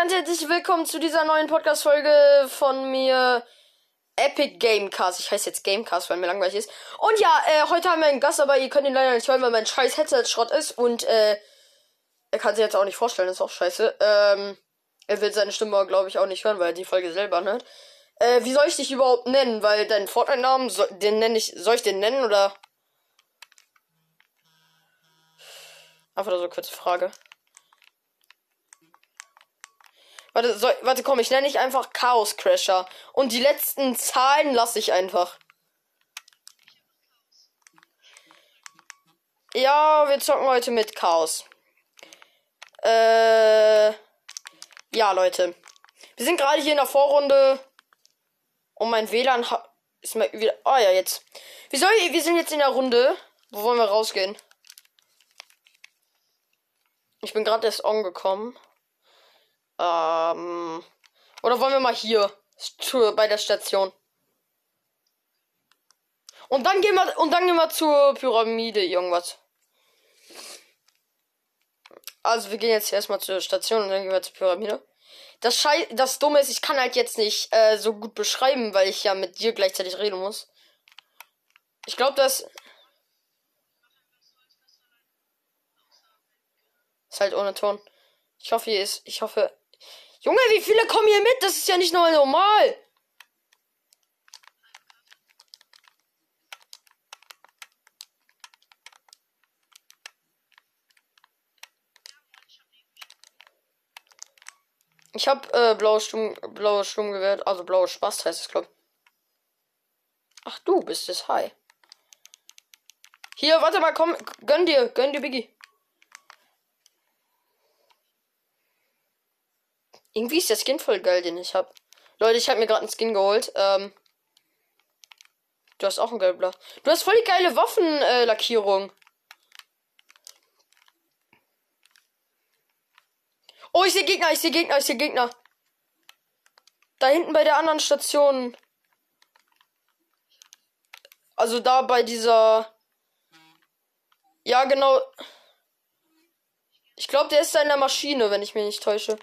ganz herzlich willkommen zu dieser neuen Podcast-Folge von mir. Epic Gamecast. Ich heiße jetzt Gamecast, weil mir langweilig ist. Und ja, äh, heute haben wir einen Gast, aber ihr könnt ihn leider nicht hören, weil mein scheiß Headset Schrott ist. Und äh, er kann sich jetzt auch nicht vorstellen, ist auch scheiße. Ähm, er will seine Stimme, glaube ich, auch nicht hören, weil er die Folge selber hört. Äh, wie soll ich dich überhaupt nennen? Weil dein Fortnite-Namen, so, den nenne ich, soll ich den nennen oder? Einfach nur so eine kurze Frage. Warte, soll, warte, komm, ich nenne dich einfach Chaos Crasher. Und die letzten Zahlen lasse ich einfach. Ja, wir zocken heute mit Chaos. Äh. Ja, Leute. Wir sind gerade hier in der Vorrunde. Und mein WLAN ist mal wieder. Oh, ja, jetzt. Wir, soll, wir sind jetzt in der Runde. Wo wollen wir rausgehen? Ich bin gerade erst angekommen. Ähm, oder wollen wir mal hier bei der Station? Und dann gehen wir und dann gehen wir zur Pyramide irgendwas. Also wir gehen jetzt erstmal zur Station und dann gehen wir zur Pyramide. Das Schei das Dumme ist, ich kann halt jetzt nicht äh, so gut beschreiben, weil ich ja mit dir gleichzeitig reden muss. Ich glaube, das ist halt ohne Ton. Ich hoffe, hier ist, ich hoffe, Junge, wie viele kommen hier mit? Das ist ja nicht normal. Ich hab äh, blaues Sturm, blaues Sturmgewehr, also blaues Spaß heißt es, glaub. Ach, du bist es. Hi. Hier, warte mal, komm, gönn dir, gönn dir, Biggie. Irgendwie ist der Skin voll geil, den ich hab. Leute, ich habe mir gerade einen Skin geholt. Ähm, du hast auch einen gelben Du hast voll die geile Waffenlackierung. Äh, oh, ich sehe Gegner, ich sehe Gegner, ich sehe Gegner. Da hinten bei der anderen Station. Also da bei dieser. Ja, genau. Ich glaube, der ist da in der Maschine, wenn ich mich nicht täusche.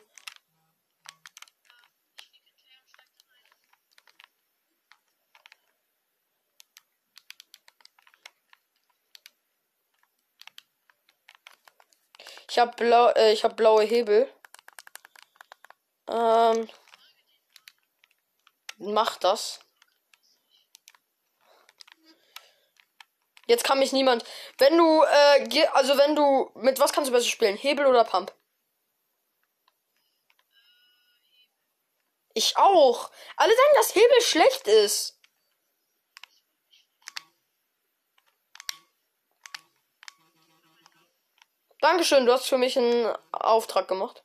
Ich habe blau, äh, ich habe blaue Hebel. Ähm, mach das. Jetzt kann mich niemand. Wenn du, äh, also wenn du, mit was kannst du besser spielen? Hebel oder Pump? Ich auch. Alle sagen, dass Hebel schlecht ist. Dankeschön, du hast für mich einen Auftrag gemacht.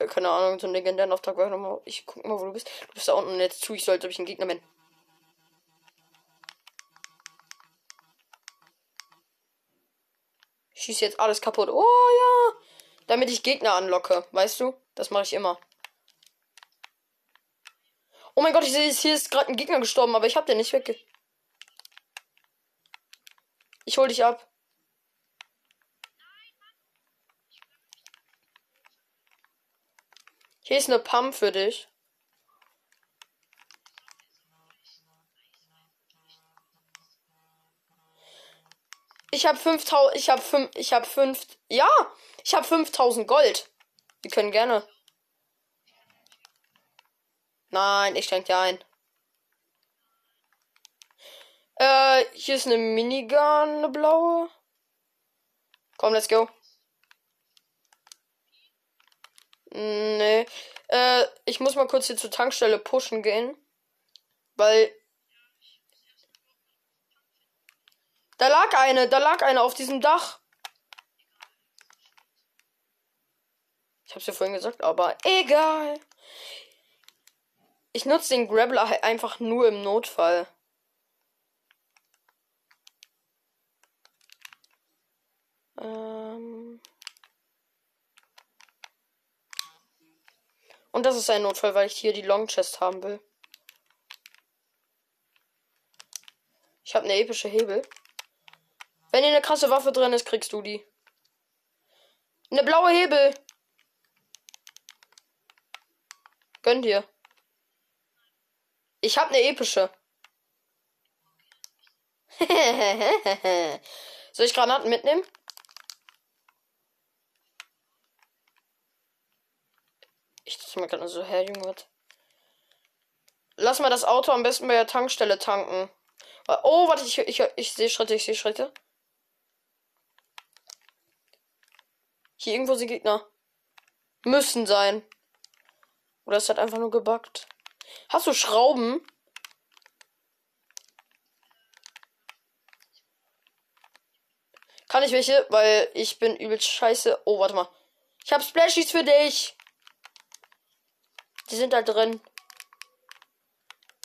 Äh, keine Ahnung, so einen legendären Auftrag war nochmal. Ich guck mal, wo du bist. Du bist da unten jetzt zu, ich so, als ob ich ein Gegner bin. Ich schieße jetzt alles kaputt. Oh ja. Damit ich Gegner anlocke. Weißt du? Das mache ich immer. Oh mein Gott, ich sehe, hier ist gerade ein Gegner gestorben, aber ich hab den nicht wegge. Ich hol dich ab. Hier ist eine Pump für dich. Ich habe 5000 ich habe 5 ich habe 5 ja, ich habe 5000 Gold. Wir können gerne. Nein, ich schenke dir ein. Äh, hier ist eine Minigun, eine blaue. Komm, let's go. Nee. Äh, ich muss mal kurz hier zur Tankstelle pushen gehen. Weil. Da lag eine, da lag eine auf diesem Dach. Ich hab's ja vorhin gesagt, aber egal. Ich nutze den Grabbler halt einfach nur im Notfall. Ähm Und das ist ein Notfall, weil ich hier die Long Chest haben will. Ich habe eine epische Hebel. Wenn hier eine krasse Waffe drin ist, kriegst du die. Eine blaue Hebel. Gönn dir. Ich hab eine epische. Soll ich Granaten mitnehmen? Ich dachte mir gerade so, her, Junge. Lass mal das Auto am besten bei der Tankstelle tanken. Oh, warte, ich, ich, ich sehe Schritte, ich sehe Schritte. Hier irgendwo sind Gegner. Müssen sein. Oder ist das einfach nur gebackt? Hast du Schrauben? Kann ich welche? Weil ich bin übelst scheiße. Oh, warte mal. Ich hab Splashies für dich. Die sind da drin.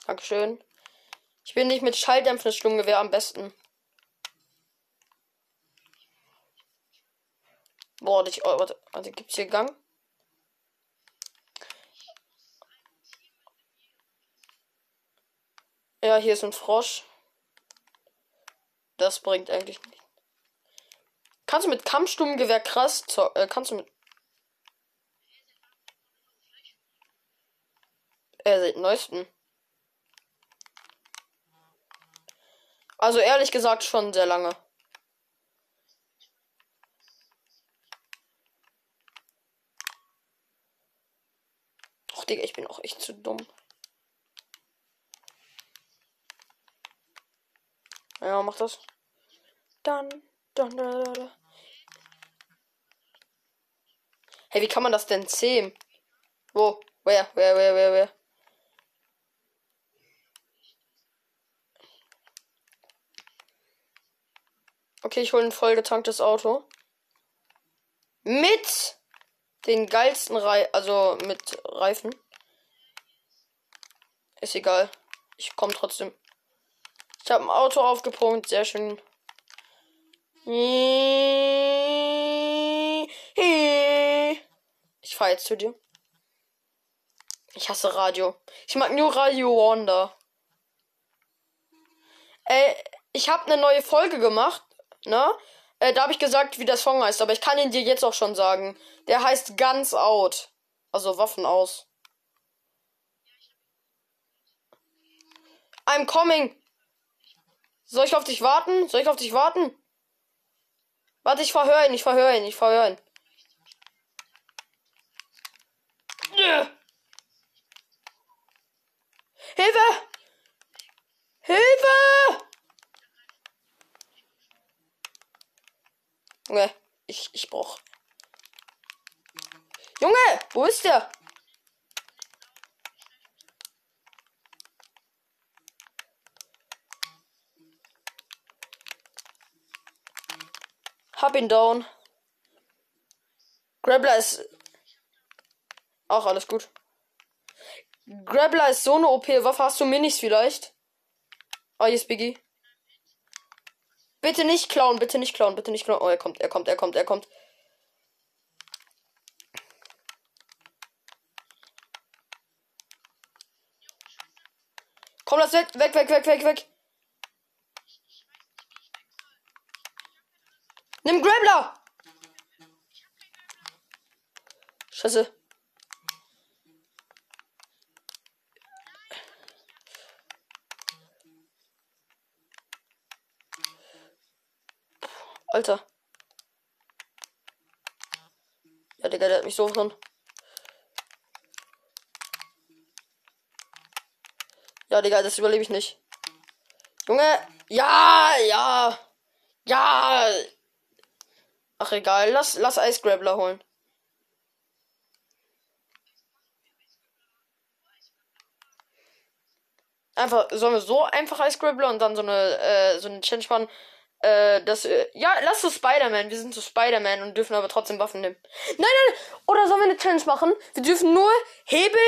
Dankeschön. Ich bin nicht mit schalldämpfendes Sturmgewehr am besten. Boah, ich, oh, warte, warte, gibt's hier Gang? Ja, hier ist ein Frosch. Das bringt eigentlich nicht. Kannst du mit Kampfsturmgewehr krass äh, kannst du mit Äh, neuesten. Also ehrlich gesagt schon sehr lange. Och, Digga, ich bin auch echt zu dumm. Ja, mach das. Dann, dann, dann, dann. Hey, wie kann man das denn sehen? Wo? Wer, wer, wer, wer, wer? Okay, ich hole ein voll getanktes Auto. Mit den geilsten Reifen, also mit Reifen. Ist egal. Ich komme trotzdem. Ich habe ein Auto aufgepumpt, sehr schön. Ich fahre jetzt zu dir. Ich hasse Radio. Ich mag nur Radio Wanda. Äh, ich habe eine neue Folge gemacht ne? Äh, da habe ich gesagt, wie der Song heißt, aber ich kann ihn dir jetzt auch schon sagen. Der heißt Guns Out. Also Waffen aus. I'm coming. Soll ich auf dich warten? Soll ich auf dich warten? Warte, ich verhöre ihn, ich verhöre ihn, ich verhöre ihn. Hilfe! Hilfe! Junge, ich, ich brauch. Junge, wo ist der? Hab ihn down. Grappler ist. Auch alles gut. Grappler ist so eine OP-Waffe. Hast du Minis vielleicht? Oh, hier ist Biggie. Bitte nicht klauen, bitte nicht klauen, bitte nicht klauen. Oh, er kommt, er kommt, er kommt, er kommt. Komm, lass weg, weg, weg, weg, weg, weg. Nimm Grabler! Scheiße. Alter. Ja, Digga, der hat mich so dran. Ja, Digga, das überlebe ich nicht. Junge, ja, ja, ja. Ach, egal, lass, lass Ice Grappler holen. Einfach, sollen wir so einfach Ice Grappler und dann so eine, äh, so eine Challenge machen, äh, das, äh, ja, lass so Spider-Man. Wir sind so Spider-Man und dürfen aber trotzdem Waffen nehmen. Nein, nein, oder sollen wir eine Challenge machen? Wir dürfen nur Hebel,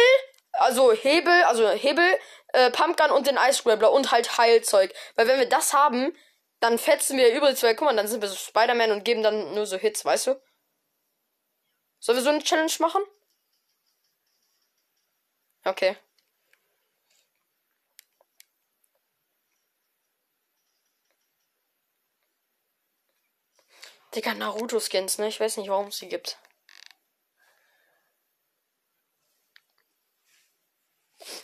also Hebel, also Hebel, äh, Pumpgun und den Ice Grabbler und halt Heilzeug. Weil wenn wir das haben, dann fetzen wir übrigens, zwei, guck mal, dann sind wir so Spider-Man und geben dann nur so Hits, weißt du? Sollen wir so eine Challenge machen? Okay. Digga, Naruto-Skins, ne? Ich weiß nicht, warum es die gibt.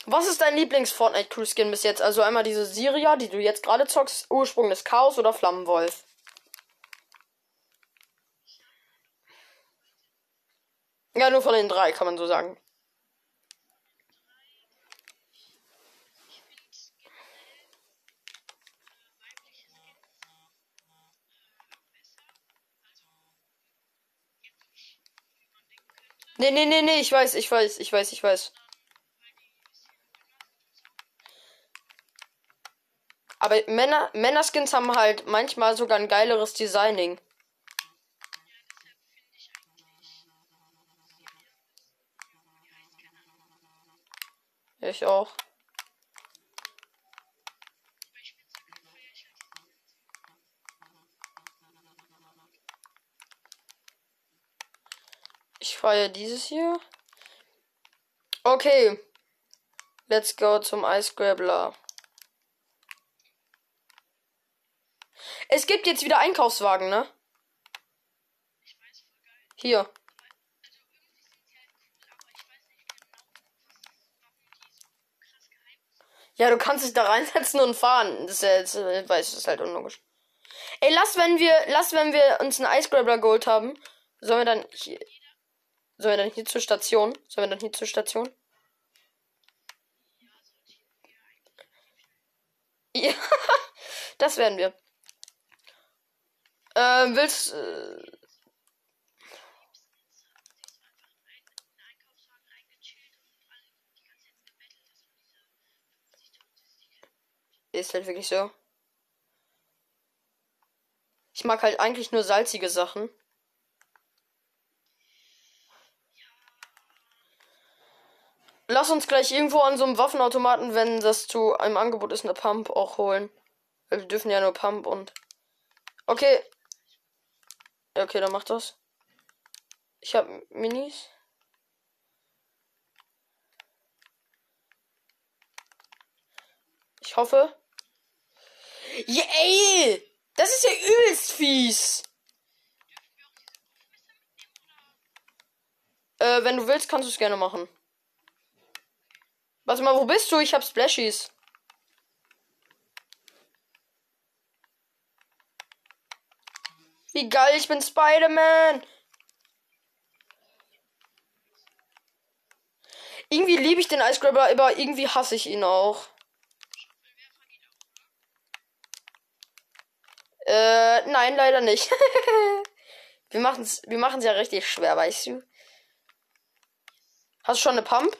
Was ist dein Lieblings-Fortnite-Crew-Skin bis jetzt? Also einmal diese Syria, die du jetzt gerade zockst, Ursprung des Chaos oder Flammenwolf? Ja, nur von den drei, kann man so sagen. Nee, nee, nee, nee, ich weiß, ich weiß, ich weiß, ich weiß. Aber Männer, Männerskins haben halt manchmal sogar ein geileres Designing. Ich auch. Ich feiere dieses hier. Okay. Let's go zum Ice Grabbler. Es gibt jetzt wieder Einkaufswagen, ne? Hier. Ja, du kannst dich da reinsetzen und fahren. Das ist ja jetzt, äh, weiß, das ist halt unlogisch. Ey, lass, wenn wir, lass, wenn wir uns einen Ice Grabbler geholt haben, sollen wir dann hier, sollen wir dann hier zur Station? Sollen wir dann hier zur Station? Ja, das werden wir. Ähm, willst, äh, Ist halt wirklich so. Ich mag halt eigentlich nur salzige Sachen. Lass uns gleich irgendwo an so einem Waffenautomaten, wenn das zu einem Angebot ist, eine Pump auch holen. Wir dürfen ja nur Pump und. Okay. Okay, dann mach das. Ich hab Minis. Ich hoffe. Yeah, ey! Das ist ja übelst fies. Äh, wenn du willst, kannst du es gerne machen. Warte mal, wo bist du? Ich hab Splashies. Wie geil, ich bin Spider-Man. Irgendwie liebe ich den Ice Grabber, aber irgendwie hasse ich ihn auch. Äh, nein, leider nicht. wir machen es wir machen's ja richtig schwer, weißt du? Hast du schon eine Pump?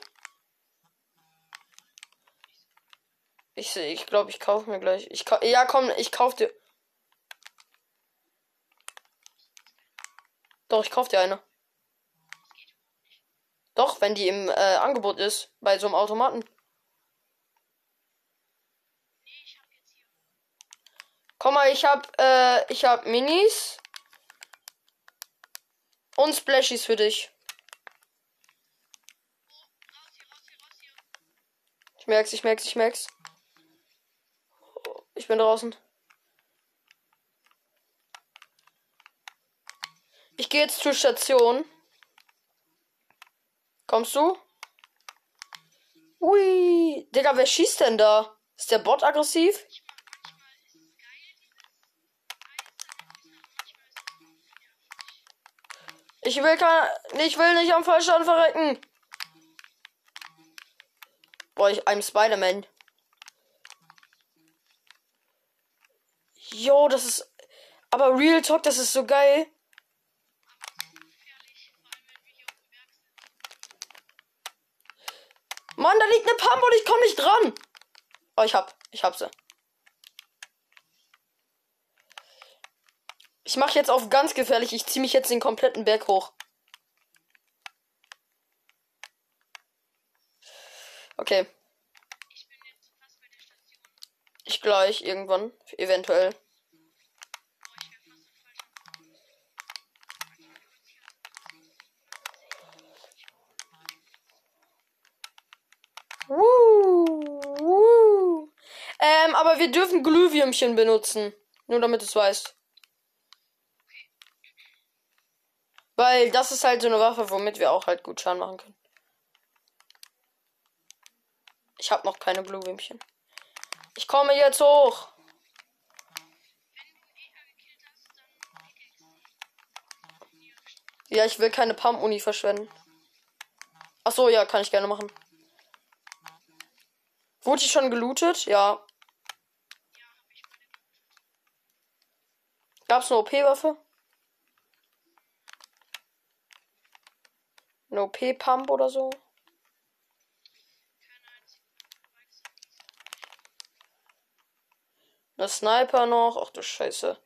Ich ich glaube, ich kaufe mir gleich. Ich ja, komm, ich kaufe dir. Doch, ich kaufe dir eine. Doch, wenn die im äh, Angebot ist, bei so einem Automaten. Komm mal, ich hab, äh, ich hab Minis. Und Splashies für dich. Ich merk's, ich merk's, ich merk's. Ich bin draußen. Ich gehe jetzt zur Station. Kommst du? Ui. Digga, wer schießt denn da? Ist der Bot aggressiv? Ich will kein, ich will nicht am Fallschaden verrecken. Boah, ich, I'm Spider-Man. Jo, das ist, aber Real Talk, das ist so geil. Mann, da liegt eine Pump und ich komme nicht dran. Oh, ich hab, ich hab sie. Ich mache jetzt auf ganz gefährlich. Ich ziehe mich jetzt den kompletten Berg hoch. Okay. Ich gleich irgendwann, eventuell. Ähm, aber wir dürfen Glühwürmchen benutzen. Nur damit es weißt. Weil das ist halt so eine Waffe, womit wir auch halt gut Schaden machen können. Ich habe noch keine Blue-Wimpchen. Ich komme jetzt hoch. Ja, ich will keine Pump-Uni verschwenden. Ach so, ja, kann ich gerne machen. Wurde ich schon gelootet? Ja. Gab's eine OP-Waffe? Eine OP-Pump oder so? Eine Sniper noch. Ach du Scheiße.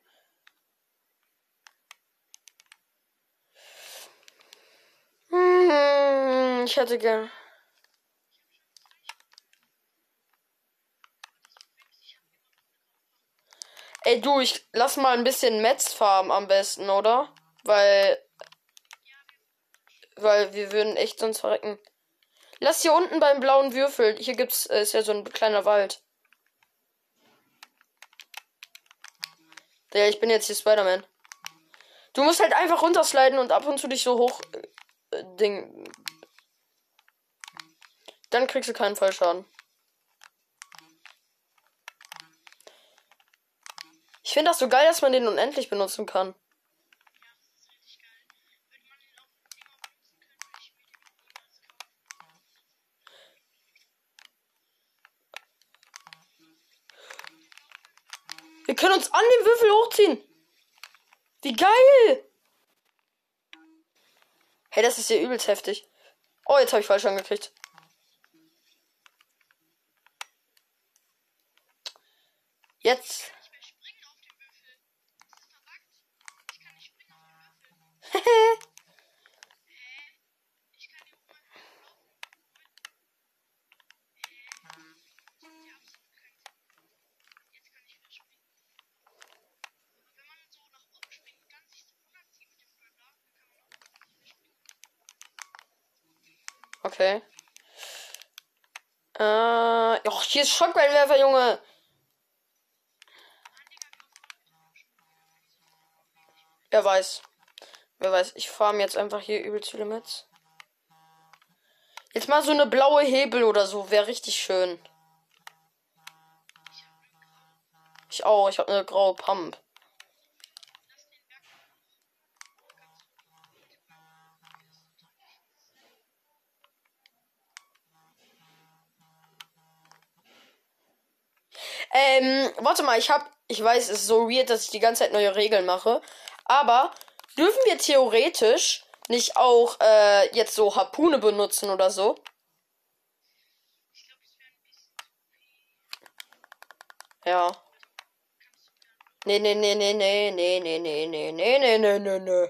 Hm, ich hätte gern. Ey, du, ich lass mal ein bisschen Metz farmen am besten, oder? Weil. Weil wir würden echt sonst verrecken. Lass hier unten beim blauen Würfel. Hier gibt's, äh, ist ja so ein kleiner Wald. Ja, ich bin jetzt hier Spider-Man. Du musst halt einfach runtersliden und ab und zu dich so hoch. Äh, Ding. Dann kriegst du keinen Fallschaden. Ich finde das so geil, dass man den unendlich benutzen kann. können uns an den Würfel hochziehen. Wie geil! Hey, das ist hier übelst heftig. Oh, jetzt habe ich falsch angekriegt. Jetzt. Ich Okay. Äh, och, hier ist Schockwellenwerfer, Junge. Wer weiß. Wer weiß, ich farm jetzt einfach hier übelst viele Metz. Jetzt mal so eine blaue Hebel oder so, wäre richtig schön. Ich auch, ich habe eine graue Pump. Ähm, warte mal, ich hab, ich weiß, es ist so weird, dass ich die ganze Zeit neue Regeln mache, aber dürfen wir theoretisch nicht auch äh, jetzt so Harpune benutzen oder so? Ja. Nee, nee, nee, nee, nee, nee, nee, nee, nee, nee, nee, nee, nee, nee.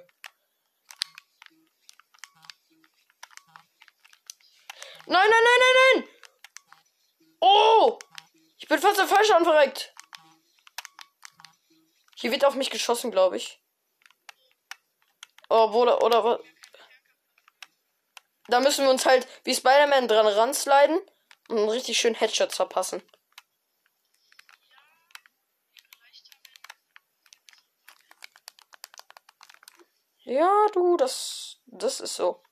Nein, nein, nein, nein, nein! Oh! Ich bin fast der falsche verreckt. Hier wird auf mich geschossen, glaube ich. Oh, oder, oder, Da müssen wir uns halt wie Spider-Man dran ransliden und einen richtig schön Headshot verpassen. Ja, du, das, das ist so.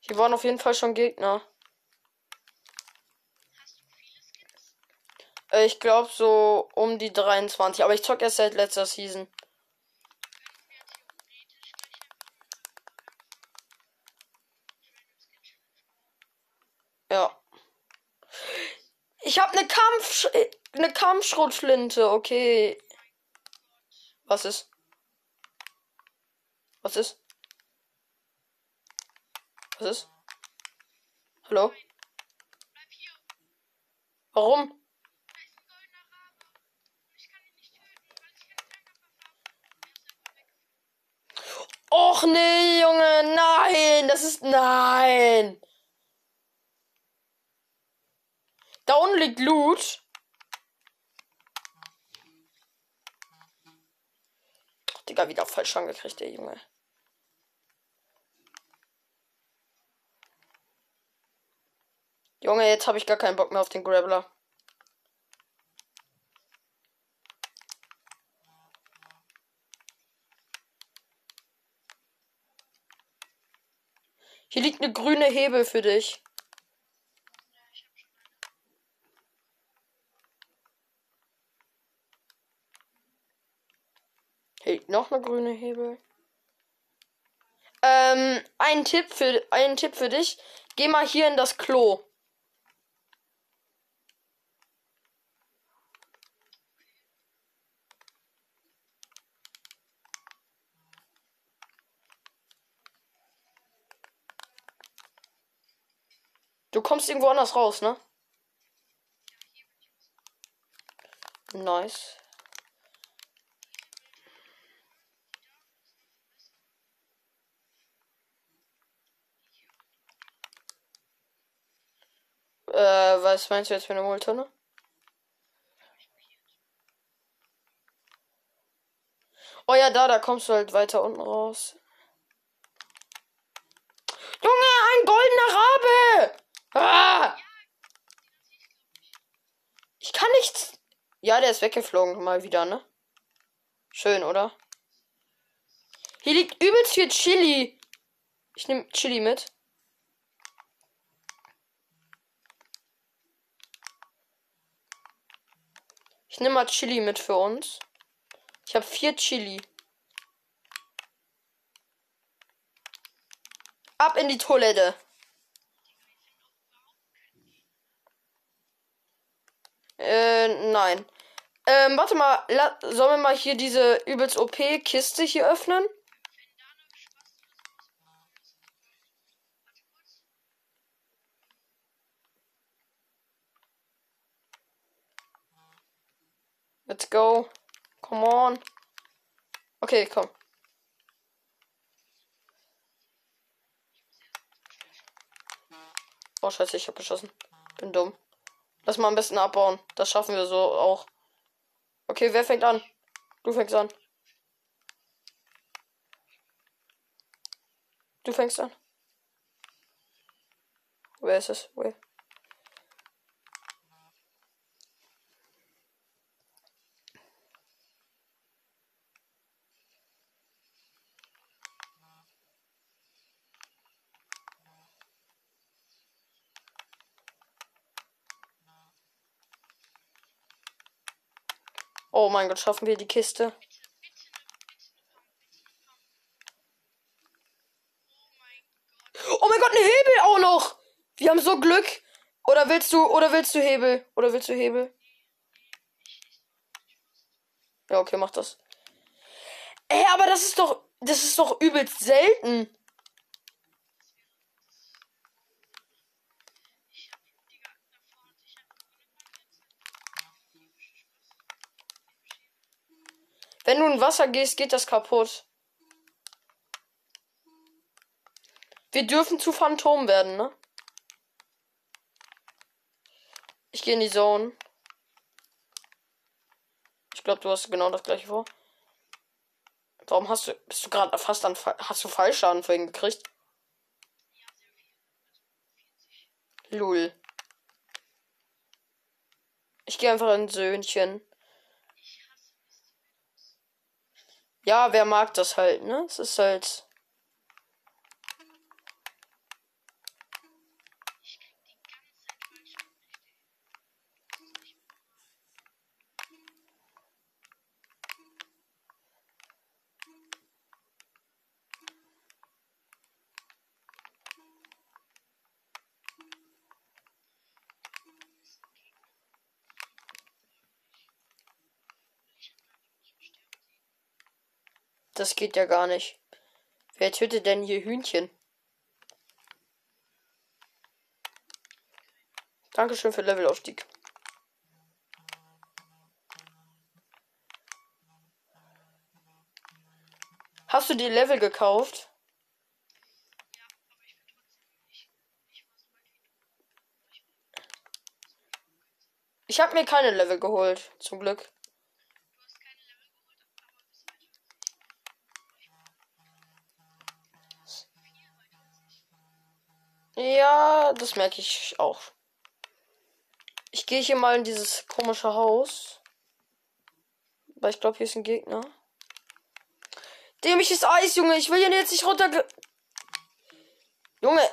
Hier waren auf jeden Fall schon Gegner. Ich glaube so um die 23, aber ich zock erst seit letzter Season. Ja. Ich habe eine Kampf eine Kampfschrotflinte, okay. Was ist? Was ist? Was ist? Hallo? Warum? Och nee, Junge, nein, das ist nein. Da unten liegt Loot. Digga, wieder falsch angekriegt, der Junge. Junge, jetzt habe ich gar keinen Bock mehr auf den Grappler. Hier liegt eine grüne Hebel für dich. Liegt noch eine grüne Hebel. Ähm, ein Tipp für einen Tipp für dich. Geh mal hier in das Klo. Du kommst irgendwo anders raus, ne? Nice. Äh, was meinst du jetzt für eine Mülltonne? Oh ja, da, da kommst du halt weiter unten raus. Junge, ein goldener Rabe! Ah! Ich kann nichts. Ja, der ist weggeflogen mal wieder, ne? Schön, oder? Hier liegt übelst viel Chili. Ich nehme Chili mit. Ich nehme mal Chili mit für uns. Ich habe vier Chili. Ab in die Toilette. Äh, nein. Ähm, warte mal, sollen wir mal hier diese übelst OP-Kiste hier öffnen? Let's go. Come on. Okay, komm. Oh, scheiße, ich hab geschossen. Bin dumm. Lass mal am besten abbauen. Das schaffen wir so auch. Okay, wer fängt an? Du fängst an. Du fängst an. Wer ist es? Wer? Oh mein Gott, schaffen wir die Kiste? Oh mein Gott, eine Hebel auch noch! Wir haben so Glück. Oder willst du, oder willst du Hebel? Oder willst du Hebel? Ja, okay, mach das. Ey, aber das ist doch, das ist doch übelst selten. Wenn du in Wasser gehst, geht das kaputt. Wir dürfen zu Phantom werden, ne? Ich gehe in die Zone. Ich glaube, du hast genau das gleiche vor. Warum hast du. Bist du gerade fast an. Hast du Fallschaden vorhin gekriegt? Lul. Ich gehe einfach in Söhnchen. Ja, wer mag das halt, ne? Es ist halt. Das geht ja gar nicht. Wer tötet denn hier Hühnchen? Dankeschön für Levelaufstieg. Hast du die Level gekauft? Ich habe mir keine Level geholt, zum Glück. Ja, das merke ich auch. Ich gehe hier mal in dieses komische Haus. Weil ich glaube, hier ist ein Gegner. Dämliches Eis, Junge. Ich will hier jetzt nicht runter. Junge.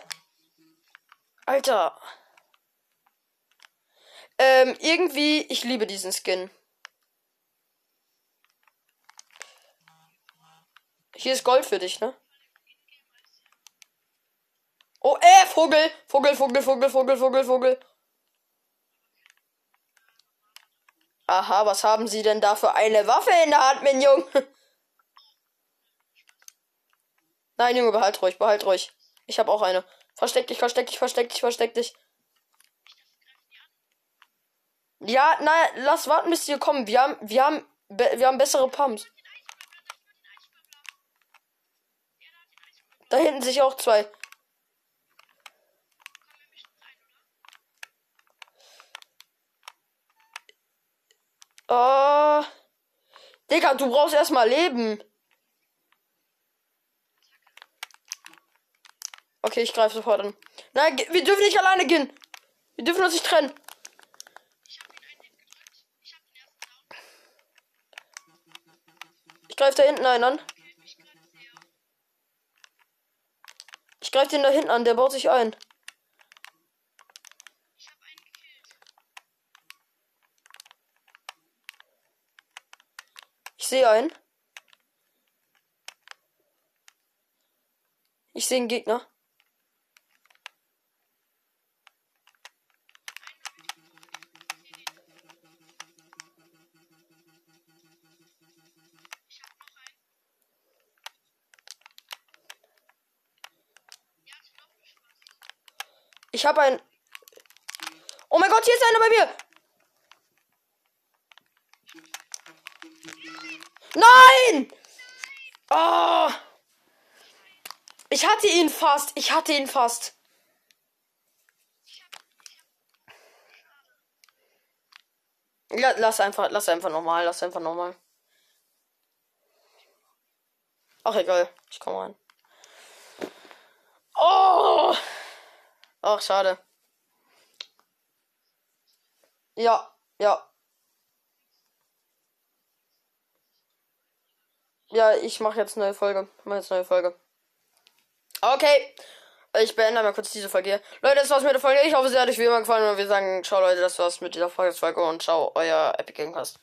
Alter. Ähm, irgendwie, ich liebe diesen Skin. Hier ist Gold für dich, ne? Oh, äh, Vogel. Vogel, Vogel, Vogel, Vogel, Vogel, Vogel. Aha, was haben Sie denn da für eine Waffe in der Hand, mein Junge? Nein, Junge, behalt ruhig, behalt ruhig. Ich habe auch eine. Versteck dich, versteck dich, versteck dich, versteck dich. Ja, nein, lass warten, bis die kommen. Wir haben, wir haben, wir haben bessere Pumps. Da hinten sich auch zwei. Oh. Digga, du brauchst erstmal Leben. Okay, ich greife sofort an. Nein, wir dürfen nicht alleine gehen. Wir dürfen uns nicht trennen. Ich greife da hinten einen an. Ich greife den da hinten an, der baut sich ein. Ich sehe einen. Ich sehe einen Gegner. Ich habe ein. Oh mein Gott, hier ist einer bei mir. Nein! Oh. Ich hatte ihn fast. Ich hatte ihn fast. Ja, lass einfach, lass einfach nochmal, lass einfach nochmal. Ach egal, ich komme rein. Oh! Ach, schade. Ja, ja. Ja, ich mache jetzt eine neue Folge. Ich mache jetzt neue Folge. Okay. Ich beende mal kurz diese Folge hier. Leute, das war's mit der Folge. Ich hoffe, sie hat euch wie immer gefallen. Und wir sagen, ciao Leute, das war's mit dieser Folge und ciao, euer Epic Gamecast.